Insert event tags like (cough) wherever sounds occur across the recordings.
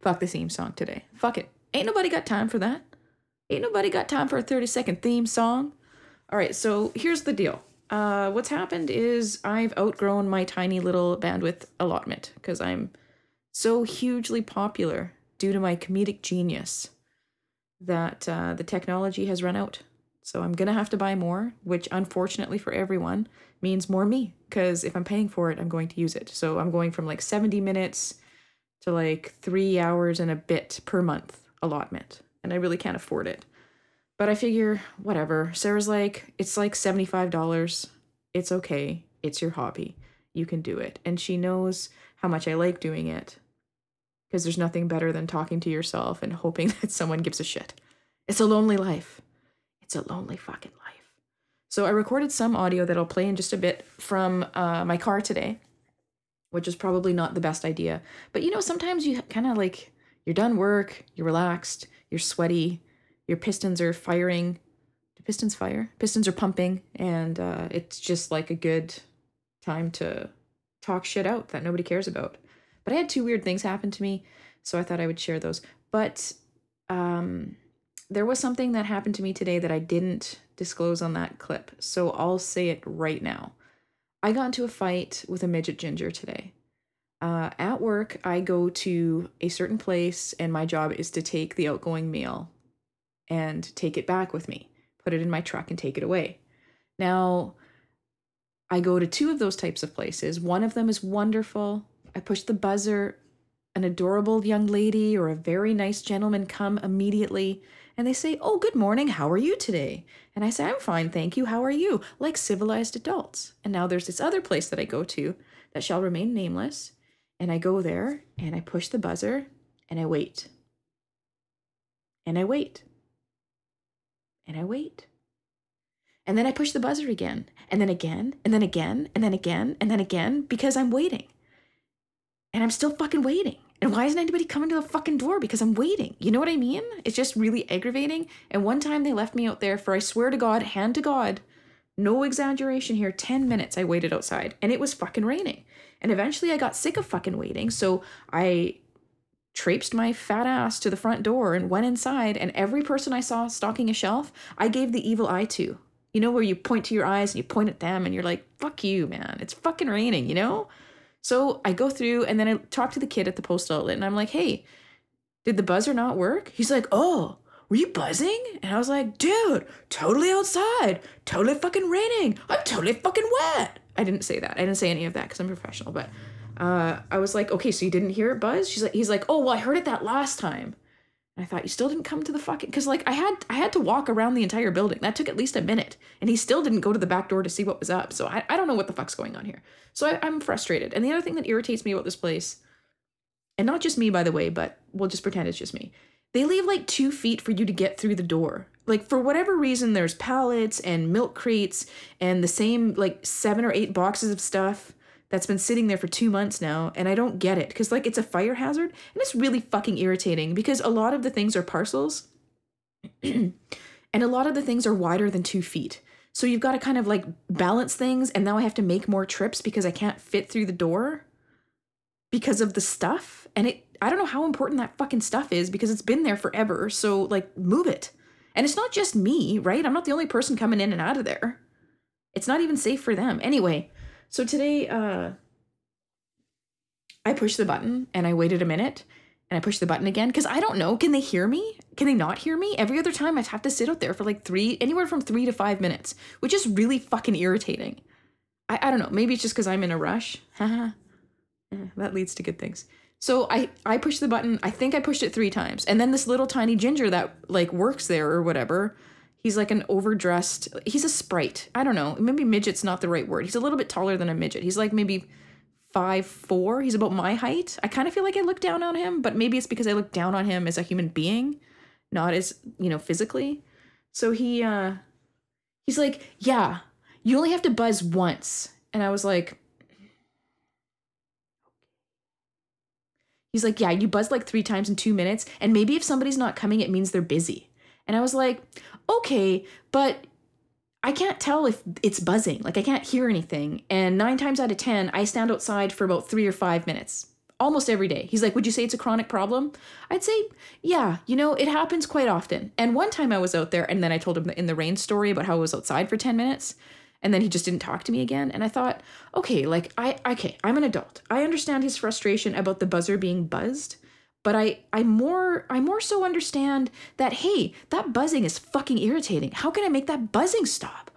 Fuck the theme song today. Fuck it. Ain't nobody got time for that. Ain't nobody got time for a 30 second theme song. All right, so here's the deal. Uh, what's happened is I've outgrown my tiny little bandwidth allotment because I'm so hugely popular due to my comedic genius that uh, the technology has run out. So I'm gonna have to buy more, which unfortunately for everyone means more me because if I'm paying for it, I'm going to use it. So I'm going from like 70 minutes to like three hours and a bit per month allotment, and I really can't afford it. But I figure, whatever. Sarah's like, it's like $75. It's okay. It's your hobby. You can do it. And she knows how much I like doing it because there's nothing better than talking to yourself and hoping (laughs) that someone gives a shit. It's a lonely life. It's a lonely fucking life. So I recorded some audio that I'll play in just a bit from uh, my car today, which is probably not the best idea. But you know, sometimes you kind of like, you're done work, you're relaxed, you're sweaty, your pistons are firing. Do pistons fire? Pistons are pumping, and uh, it's just like a good time to talk shit out that nobody cares about. But I had two weird things happen to me, so I thought I would share those. But um, there was something that happened to me today that I didn't disclose on that clip, so I'll say it right now. I got into a fight with a midget ginger today. Uh, at work, I go to a certain place, and my job is to take the outgoing mail and take it back with me, put it in my truck and take it away. Now, I go to two of those types of places. One of them is wonderful. I push the buzzer, an adorable young lady or a very nice gentleman come immediately and they say, Oh, good morning, how are you today? And I say, I'm fine, thank you, how are you? Like civilized adults. And now there's this other place that I go to that shall remain nameless. And I go there and I push the buzzer and I wait. And I wait and I wait. And then I push the buzzer again, and then again, and then again, and then again, and then again, because I'm waiting. And I'm still fucking waiting. And why isn't anybody coming to the fucking door? Because I'm waiting. You know what I mean? It's just really aggravating. And one time they left me out there for, I swear to God, hand to God, no exaggeration here, 10 minutes I waited outside and it was fucking raining. And eventually I got sick of fucking waiting. So I traipsed my fat ass to the front door and went inside and every person i saw stocking a shelf i gave the evil eye to you know where you point to your eyes and you point at them and you're like fuck you man it's fucking raining you know so i go through and then i talk to the kid at the post outlet and i'm like hey did the buzzer not work he's like oh were you buzzing and i was like dude totally outside totally fucking raining i'm totally fucking wet i didn't say that i didn't say any of that because i'm professional but uh, I was like, okay, so you didn't hear it buzz? She's like, he's like, oh, well, I heard it that last time. And I thought, you still didn't come to the fucking, because like I had, I had to walk around the entire building. That took at least a minute, and he still didn't go to the back door to see what was up. So I, I don't know what the fuck's going on here. So I, I'm frustrated. And the other thing that irritates me about this place, and not just me, by the way, but we'll just pretend it's just me. They leave like two feet for you to get through the door. Like for whatever reason, there's pallets and milk crates and the same like seven or eight boxes of stuff that's been sitting there for two months now, and I don't get it because, like, it's a fire hazard, and it's really fucking irritating because a lot of the things are parcels, (clears throat) and a lot of the things are wider than two feet. So you've got to kind of like balance things, and now I have to make more trips because I can't fit through the door because of the stuff. And it, I don't know how important that fucking stuff is because it's been there forever. So, like, move it. And it's not just me, right? I'm not the only person coming in and out of there. It's not even safe for them. Anyway, so today, uh, I pushed the button and I waited a minute and I pushed the button again because I don't know. Can they hear me? Can they not hear me? Every other time I'd have to sit out there for like three, anywhere from three to five minutes, which is really fucking irritating. I, I don't know. Maybe it's just because I'm in a rush. (laughs) That leads to good things. So I I pushed the button. I think I pushed it three times, and then this little tiny ginger that like works there or whatever He's like an overdressed, he's a sprite. I don't know. Maybe midget's not the right word. He's a little bit taller than a midget. He's like maybe five four. He's about my height. I kind of feel like I look down on him, but maybe it's because I look down on him as a human being, not as, you know, physically. So he uh he's like, "Yeah, you only have to buzz once." And I was like, He's like, "Yeah, you buzz like 3 times in 2 minutes, and maybe if somebody's not coming, it means they're busy." And I was like, okay, but I can't tell if it's buzzing. Like I can't hear anything. And nine times out of 10, I stand outside for about three or five minutes almost every day. He's like, Would you say it's a chronic problem? I'd say, Yeah, you know, it happens quite often. And one time I was out there and then I told him in the rain story about how I was outside for 10 minutes and then he just didn't talk to me again. And I thought, okay, like I okay, I'm an adult. I understand his frustration about the buzzer being buzzed. But I, I more I more so understand that hey, that buzzing is fucking irritating. How can I make that buzzing stop?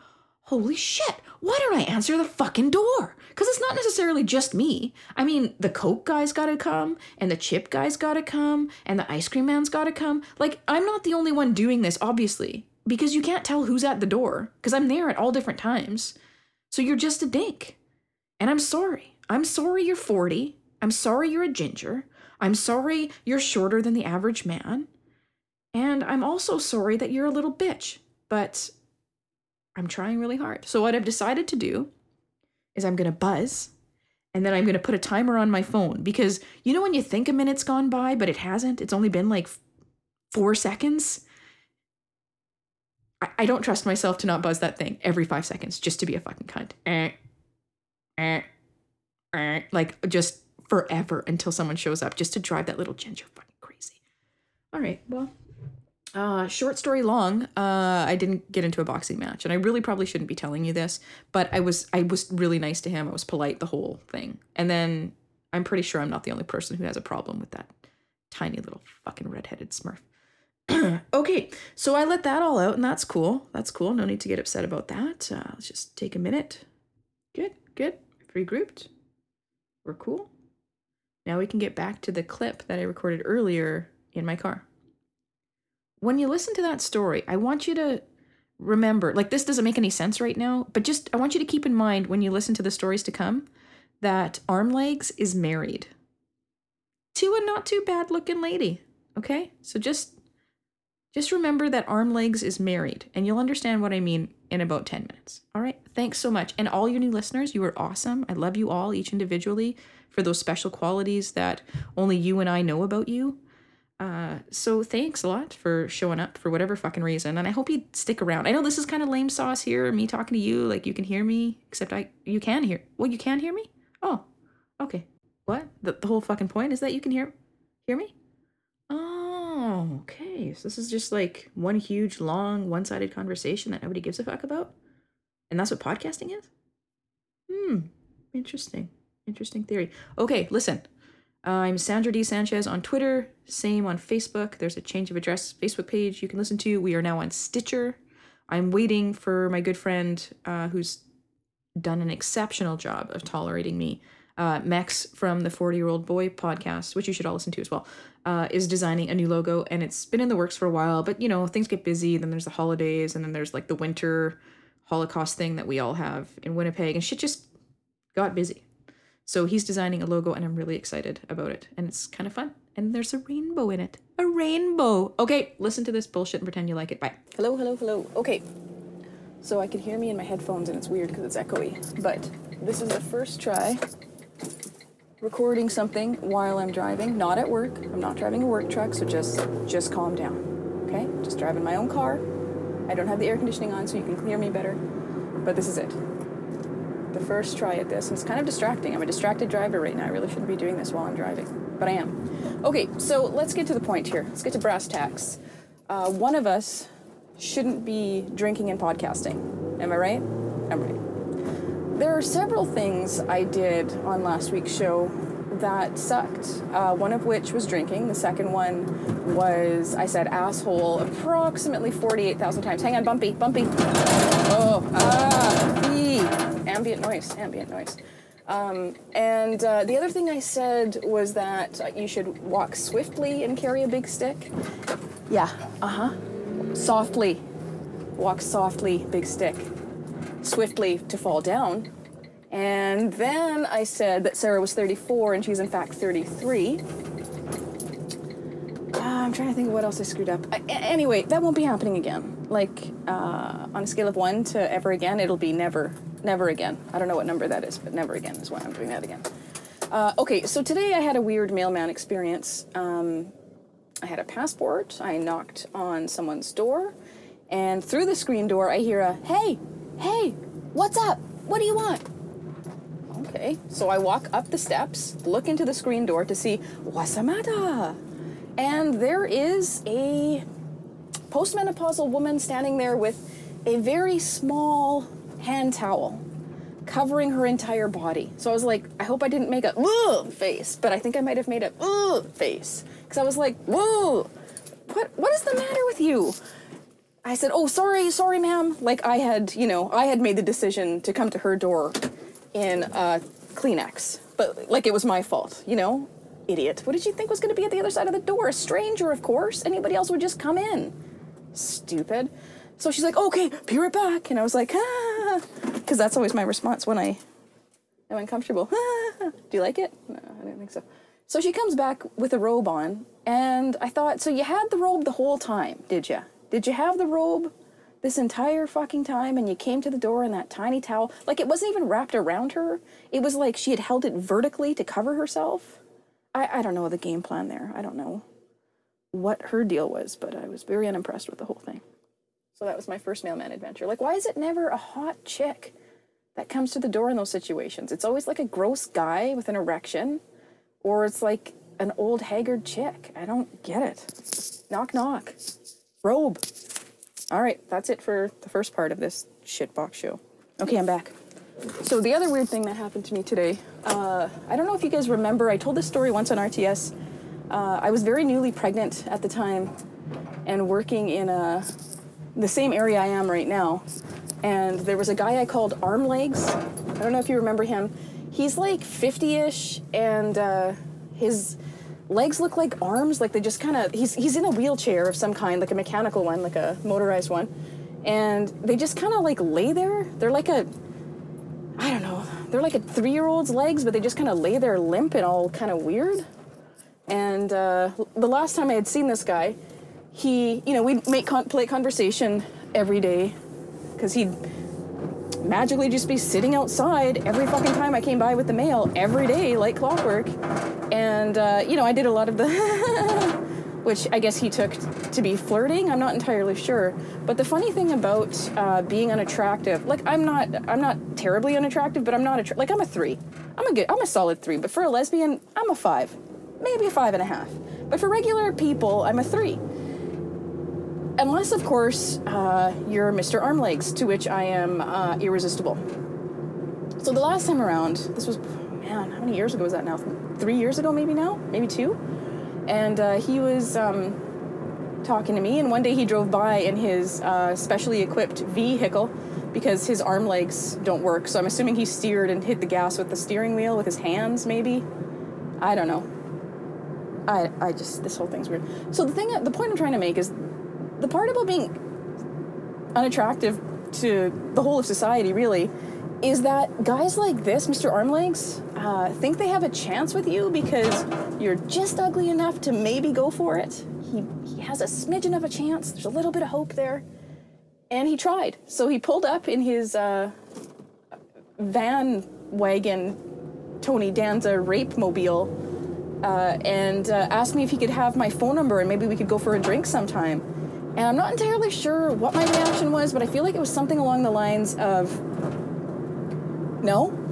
Holy shit, why don't I answer the fucking door? Because it's not necessarily just me. I mean, the Coke guy's gotta come, and the chip guy's gotta come, and the ice cream man's gotta come. Like, I'm not the only one doing this, obviously, because you can't tell who's at the door, because I'm there at all different times. So you're just a dink. And I'm sorry. I'm sorry you're 40. I'm sorry you're a ginger. I'm sorry you're shorter than the average man. And I'm also sorry that you're a little bitch. But I'm trying really hard. So, what I've decided to do is I'm going to buzz and then I'm going to put a timer on my phone because you know when you think a minute's gone by, but it hasn't? It's only been like four seconds. I, I don't trust myself to not buzz that thing every five seconds just to be a fucking cunt. Eh, eh, eh, like just forever until someone shows up just to drive that little ginger fucking crazy. All right, well, uh, short story long, uh, I didn't get into a boxing match, and I really probably shouldn't be telling you this, but I was I was really nice to him. I was polite the whole thing, and then I'm pretty sure I'm not the only person who has a problem with that tiny little fucking redheaded Smurf. (clears throat) okay, so I let that all out, and that's cool. That's cool. No need to get upset about that. Uh, let's just take a minute. Good, good. Regrouped. We're cool. Now we can get back to the clip that I recorded earlier in my car when you listen to that story, I want you to remember like this doesn't make any sense right now, but just I want you to keep in mind when you listen to the stories to come that Arm Legs is married to a not too bad looking lady. Okay? So just just remember that Arm Legs is married and you'll understand what I mean in about 10 minutes. All right? Thanks so much. And all your new listeners, you are awesome. I love you all each individually for those special qualities that only you and I know about you. Uh, so thanks a lot for showing up for whatever fucking reason, and I hope you stick around. I know this is kind of lame sauce here, me talking to you, like you can hear me, except I you can hear. Well, you can hear me. Oh, okay. What? The the whole fucking point is that you can hear hear me. Oh, okay. So this is just like one huge, long, one-sided conversation that nobody gives a fuck about, and that's what podcasting is. Hmm. Interesting. Interesting theory. Okay, listen. I'm Sandra D. Sanchez on Twitter, same on Facebook. There's a change of address Facebook page you can listen to. We are now on Stitcher. I'm waiting for my good friend uh, who's done an exceptional job of tolerating me. Uh, Mex from the 40 Year Old Boy podcast, which you should all listen to as well, uh, is designing a new logo and it's been in the works for a while. But you know, things get busy. Then there's the holidays and then there's like the winter Holocaust thing that we all have in Winnipeg and shit just got busy. So he's designing a logo and I'm really excited about it. And it's kind of fun. And there's a rainbow in it. A rainbow. Okay, listen to this bullshit and pretend you like it. Bye. Hello, hello, hello. Okay. So I can hear me in my headphones and it's weird because it's echoey. But this is the first try recording something while I'm driving, not at work. I'm not driving a work truck, so just just calm down. Okay? Just driving my own car. I don't have the air conditioning on so you can hear me better. But this is it the first try at this, and it's kind of distracting. I'm a distracted driver right now. I really shouldn't be doing this while I'm driving, but I am. Okay, so let's get to the point here. Let's get to brass tacks. Uh, one of us shouldn't be drinking and podcasting. Am I right? I'm right. There are several things I did on last week's show that sucked. Uh, one of which was drinking. The second one was I said asshole approximately 48,000 times. Hang on, bumpy, bumpy. Oh, ah, ee ambient noise, ambient noise. Um, and uh, the other thing I said was that you should walk swiftly and carry a big stick. Yeah, uh huh. Softly. Walk softly, big stick. Swiftly to fall down. And then I said that Sarah was 34 and she's in fact 33. Uh, I'm trying to think of what else I screwed up. Uh, anyway, that won't be happening again. Like, uh, on a scale of one to ever again, it'll be never never again. I don't know what number that is, but never again is why I'm doing that again. Uh, okay, so today I had a weird mailman experience. Um, I had a passport. I knocked on someone's door, and through the screen door, I hear a "Hey, Hey, what's up? What do you want? Okay, so I walk up the steps, look into the screen door to see what's the matter. And there is a postmenopausal woman standing there with a very small hand towel covering her entire body. So I was like, I hope I didn't make a face, but I think I might have made a face because I was like, whoa, what what is the matter with you? I said, oh, sorry, sorry, ma'am. Like I had, you know, I had made the decision to come to her door in uh, Kleenex, but like it was my fault, you know. Idiot. What did you think was going to be at the other side of the door? A stranger, of course. Anybody else would just come in. Stupid. So she's like, okay, be right back. And I was like, ah, because that's always my response when I am uncomfortable. Ah. (laughs) Do you like it? No, I don't think so. So she comes back with a robe on, and I thought, so you had the robe the whole time, did you? Did you have the robe this entire fucking time and you came to the door in that tiny towel? Like it wasn't even wrapped around her. It was like she had held it vertically to cover herself. I, I don't know the game plan there. I don't know what her deal was, but I was very unimpressed with the whole thing. So that was my first mailman adventure. Like, why is it never a hot chick that comes to the door in those situations? It's always like a gross guy with an erection, or it's like an old haggard chick. I don't get it. Knock, knock. Robe. All right, that's it for the first part of this shitbox show. Okay, I'm back. So the other weird thing that happened to me today, uh, I don't know if you guys remember, I told this story once on RTS. Uh, I was very newly pregnant at the time and working in a, the same area I am right now. And there was a guy I called Arm Legs. I don't know if you remember him. He's like 50 ish, and uh, his legs look like arms, like they just kind of, he's, he's in a wheelchair of some kind, like a mechanical one, like a motorized one. And they just kind of like lay there. They're like a, I don't know, they're like a three year old's legs, but they just kind of lay there limp and all kind of weird. And uh, the last time I had seen this guy, he, you know, we'd make con- play conversation every day because he'd magically just be sitting outside every fucking time I came by with the mail every day, like clockwork. And, uh, you know, I did a lot of the, (laughs) which I guess he took to be flirting. I'm not entirely sure. But the funny thing about uh, being unattractive, like I'm not, I'm not terribly unattractive, but I'm not attra- like I'm a three. I'm a good, I'm a solid three. But for a lesbian, I'm a five, maybe a five and a half. But for regular people, I'm a three. Unless, of course, uh, you're Mr. Armlegs, to which I am uh, irresistible. So the last time around, this was, man, how many years ago was that now? Three years ago, maybe now? Maybe two? And uh, he was um, talking to me, and one day he drove by in his uh, specially equipped vehicle because his arm legs don't work. So I'm assuming he steered and hit the gas with the steering wheel with his hands, maybe? I don't know. I, I just, this whole thing's weird. So the thing, the point I'm trying to make is the part about being unattractive to the whole of society, really, is that guys like this, Mr. Armlegs, uh, think they have a chance with you because you're just ugly enough to maybe go for it. He, he has a smidgen of a chance. There's a little bit of hope there. And he tried. So he pulled up in his uh, van wagon, Tony Danza rape mobile, uh, and uh, asked me if he could have my phone number and maybe we could go for a drink sometime. And I'm not entirely sure what my reaction was, but I feel like it was something along the lines of no.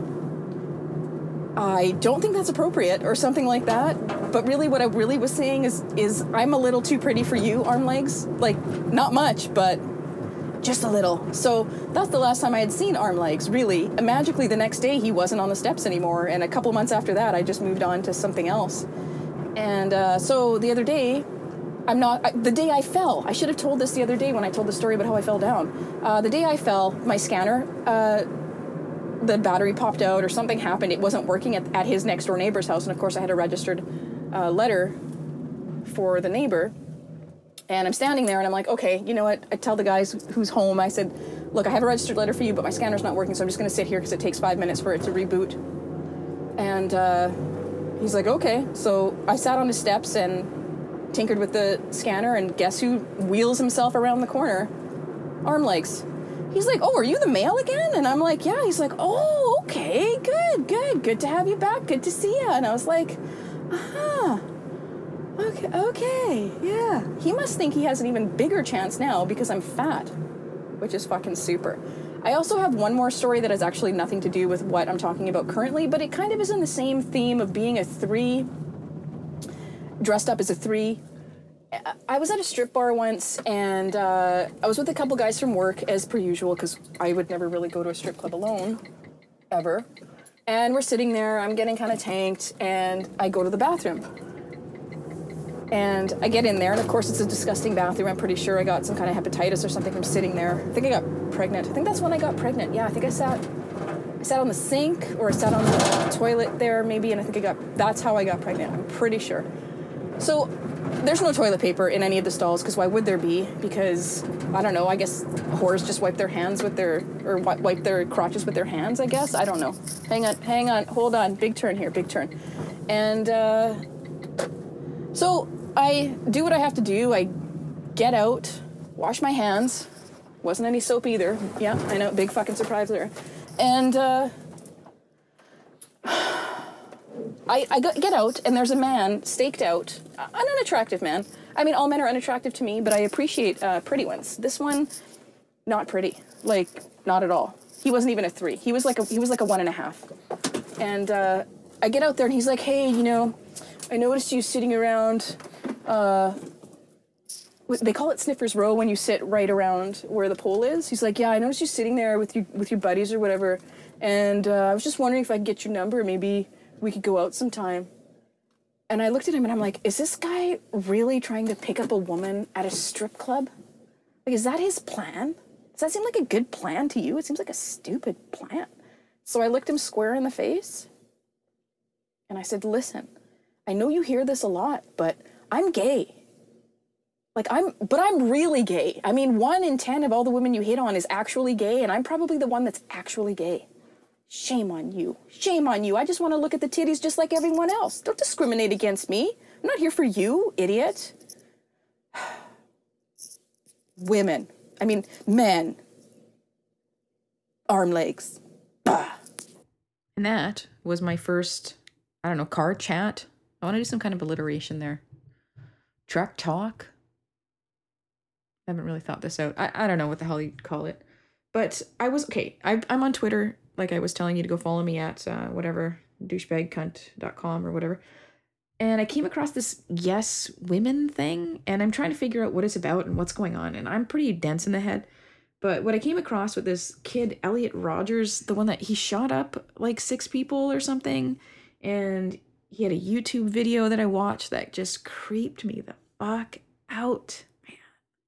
I don't think that's appropriate or something like that. But really what I really was saying is is I'm a little too pretty for you, arm legs. Like not much, but just a little. So that's the last time I had seen arm legs, really. And magically the next day he wasn't on the steps anymore, and a couple months after that I just moved on to something else. And uh, so the other day, I'm not. I, the day I fell, I should have told this the other day when I told the story about how I fell down. Uh, the day I fell, my scanner, uh, the battery popped out or something happened. It wasn't working at, at his next door neighbor's house, and of course I had a registered uh, letter for the neighbor. And I'm standing there, and I'm like, okay, you know what? I tell the guys who's home. I said, look, I have a registered letter for you, but my scanner's not working, so I'm just going to sit here because it takes five minutes for it to reboot. And uh, he's like, okay. So I sat on the steps and tinkered with the scanner, and guess who wheels himself around the corner? Arm legs. He's like, Oh, are you the male again? And I'm like, Yeah. He's like, Oh, okay, good, good, good to have you back, good to see you. And I was like, Aha. Okay, okay, yeah. He must think he has an even bigger chance now because I'm fat, which is fucking super. I also have one more story that has actually nothing to do with what I'm talking about currently, but it kind of is in the same theme of being a three, dressed up as a three. I was at a strip bar once, and uh, I was with a couple guys from work, as per usual, because I would never really go to a strip club alone, ever. And we're sitting there, I'm getting kind of tanked, and I go to the bathroom. And I get in there, and of course, it's a disgusting bathroom. I'm pretty sure I got some kind of hepatitis or something from sitting there. I think I got pregnant. I think that's when I got pregnant. Yeah, I think I sat, I sat on the sink or I sat on the toilet there maybe, and I think I got. That's how I got pregnant. I'm pretty sure. So there's no toilet paper in any of the stalls because why would there be? Because I don't know. I guess whores just wipe their hands with their or wipe their crotches with their hands. I guess I don't know. Hang on, hang on, hold on. Big turn here, big turn. And uh, so I do what I have to do. I get out, wash my hands. Wasn't any soap either. Yeah, I know, big fucking surprise there. And uh, I, I get out, and there's a man staked out, an unattractive man. I mean, all men are unattractive to me, but I appreciate uh, pretty ones. This one, not pretty, like not at all. He wasn't even a three. He was like a he was like a one and a half. And uh, I get out there, and he's like, "Hey, you know, I noticed you sitting around uh, they call it Sniffers Row when you sit right around where the pole is. He's like, yeah, I noticed you sitting there with your with your buddies or whatever, and uh, I was just wondering if I could get your number. Maybe we could go out sometime. And I looked at him and I'm like, is this guy really trying to pick up a woman at a strip club? Like, is that his plan? Does that seem like a good plan to you? It seems like a stupid plan. So I looked him square in the face and I said, listen, I know you hear this a lot, but I'm gay. Like I'm but I'm really gay. I mean, 1 in 10 of all the women you hit on is actually gay and I'm probably the one that's actually gay. Shame on you. Shame on you. I just want to look at the titties just like everyone else. Don't discriminate against me. I'm not here for you, idiot. (sighs) Women. I mean, men. Arm legs. Bah. And that was my first, I don't know, car chat. I want to do some kind of alliteration there truck talk. I haven't really thought this out. I, I don't know what the hell you'd call it. But I was okay. I, I'm on Twitter, like I was telling you to go follow me at uh, whatever, douchebagcunt.com or whatever. And I came across this yes women thing, and I'm trying to figure out what it's about and what's going on. And I'm pretty dense in the head. But what I came across with this kid, Elliot Rogers, the one that he shot up like six people or something, and he had a YouTube video that I watched that just creeped me the fuck out. Man,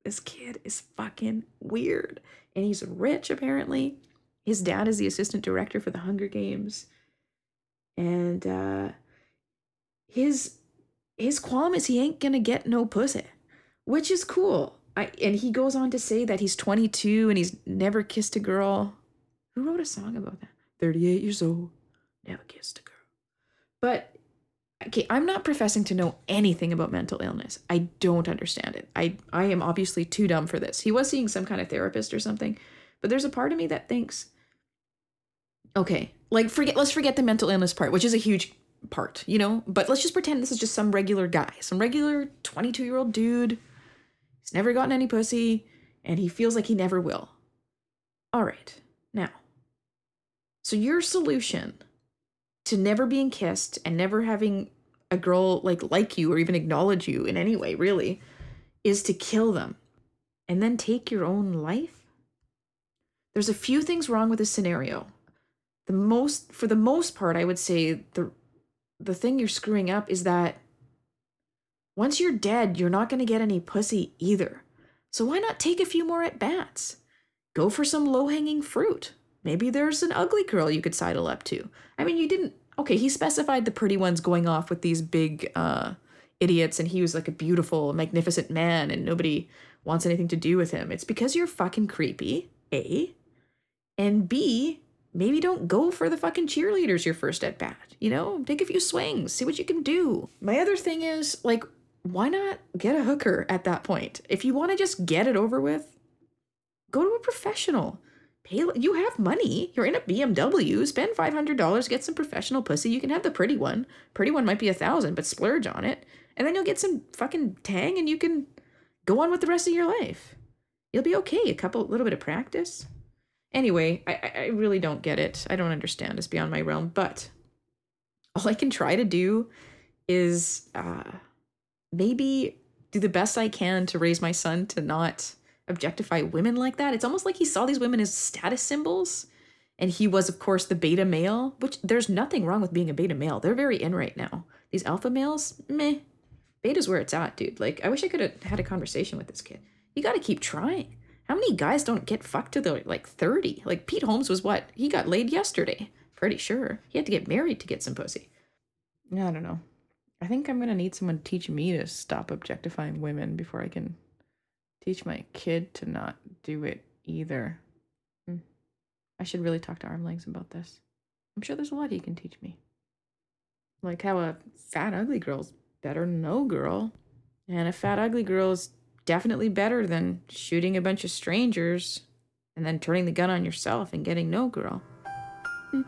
this kid is fucking weird. And he's rich, apparently. His dad is the assistant director for the Hunger Games. And uh his his qualm is he ain't gonna get no pussy. Which is cool. I and he goes on to say that he's 22 and he's never kissed a girl. Who wrote a song about that? 38 years old, never kissed a girl. But okay, I'm not professing to know anything about mental illness. I don't understand it. I I am obviously too dumb for this. He was seeing some kind of therapist or something, but there's a part of me that thinks okay, like forget let's forget the mental illness part, which is a huge part, you know? But let's just pretend this is just some regular guy, some regular 22-year-old dude. He's never gotten any pussy and he feels like he never will. All right. Now, so your solution to never being kissed and never having a girl like like you or even acknowledge you in any way really is to kill them and then take your own life there's a few things wrong with this scenario the most for the most part i would say the the thing you're screwing up is that once you're dead you're not going to get any pussy either so why not take a few more at bats go for some low hanging fruit Maybe there's an ugly girl you could sidle up to. I mean, you didn't. Okay, he specified the pretty ones going off with these big uh, idiots, and he was like a beautiful, magnificent man, and nobody wants anything to do with him. It's because you're fucking creepy, A. And B, maybe don't go for the fucking cheerleaders your first at bat. You know, take a few swings, see what you can do. My other thing is, like, why not get a hooker at that point? If you want to just get it over with, go to a professional pay you have money you're in a bmw spend $500 get some professional pussy you can have the pretty one pretty one might be a thousand but splurge on it and then you'll get some fucking tang and you can go on with the rest of your life you'll be okay a couple little bit of practice Anyway, I, I really don't get it. I don't understand. It's beyond my realm. But all I can try to do is uh, maybe do the best I can to raise my son to not objectify women like that. It's almost like he saw these women as status symbols. And he was, of course, the beta male, which there's nothing wrong with being a beta male. They're very in right now. These alpha males, meh. Beta's where it's at, dude. Like, I wish I could have had a conversation with this kid. You gotta keep trying. How many guys don't get fucked to the like 30? Like, Pete Holmes was what? He got laid yesterday. Pretty sure. He had to get married to get some pussy. I don't know. I think I'm gonna need someone to teach me to stop objectifying women before I can teach my kid to not do it either. Hmm. I should really talk to Armlegs about this. I'm sure there's a lot he can teach me. Like how a fat ugly girl's better than no girl. And a fat ugly girl is definitely better than shooting a bunch of strangers and then turning the gun on yourself and getting no girl. Hmm.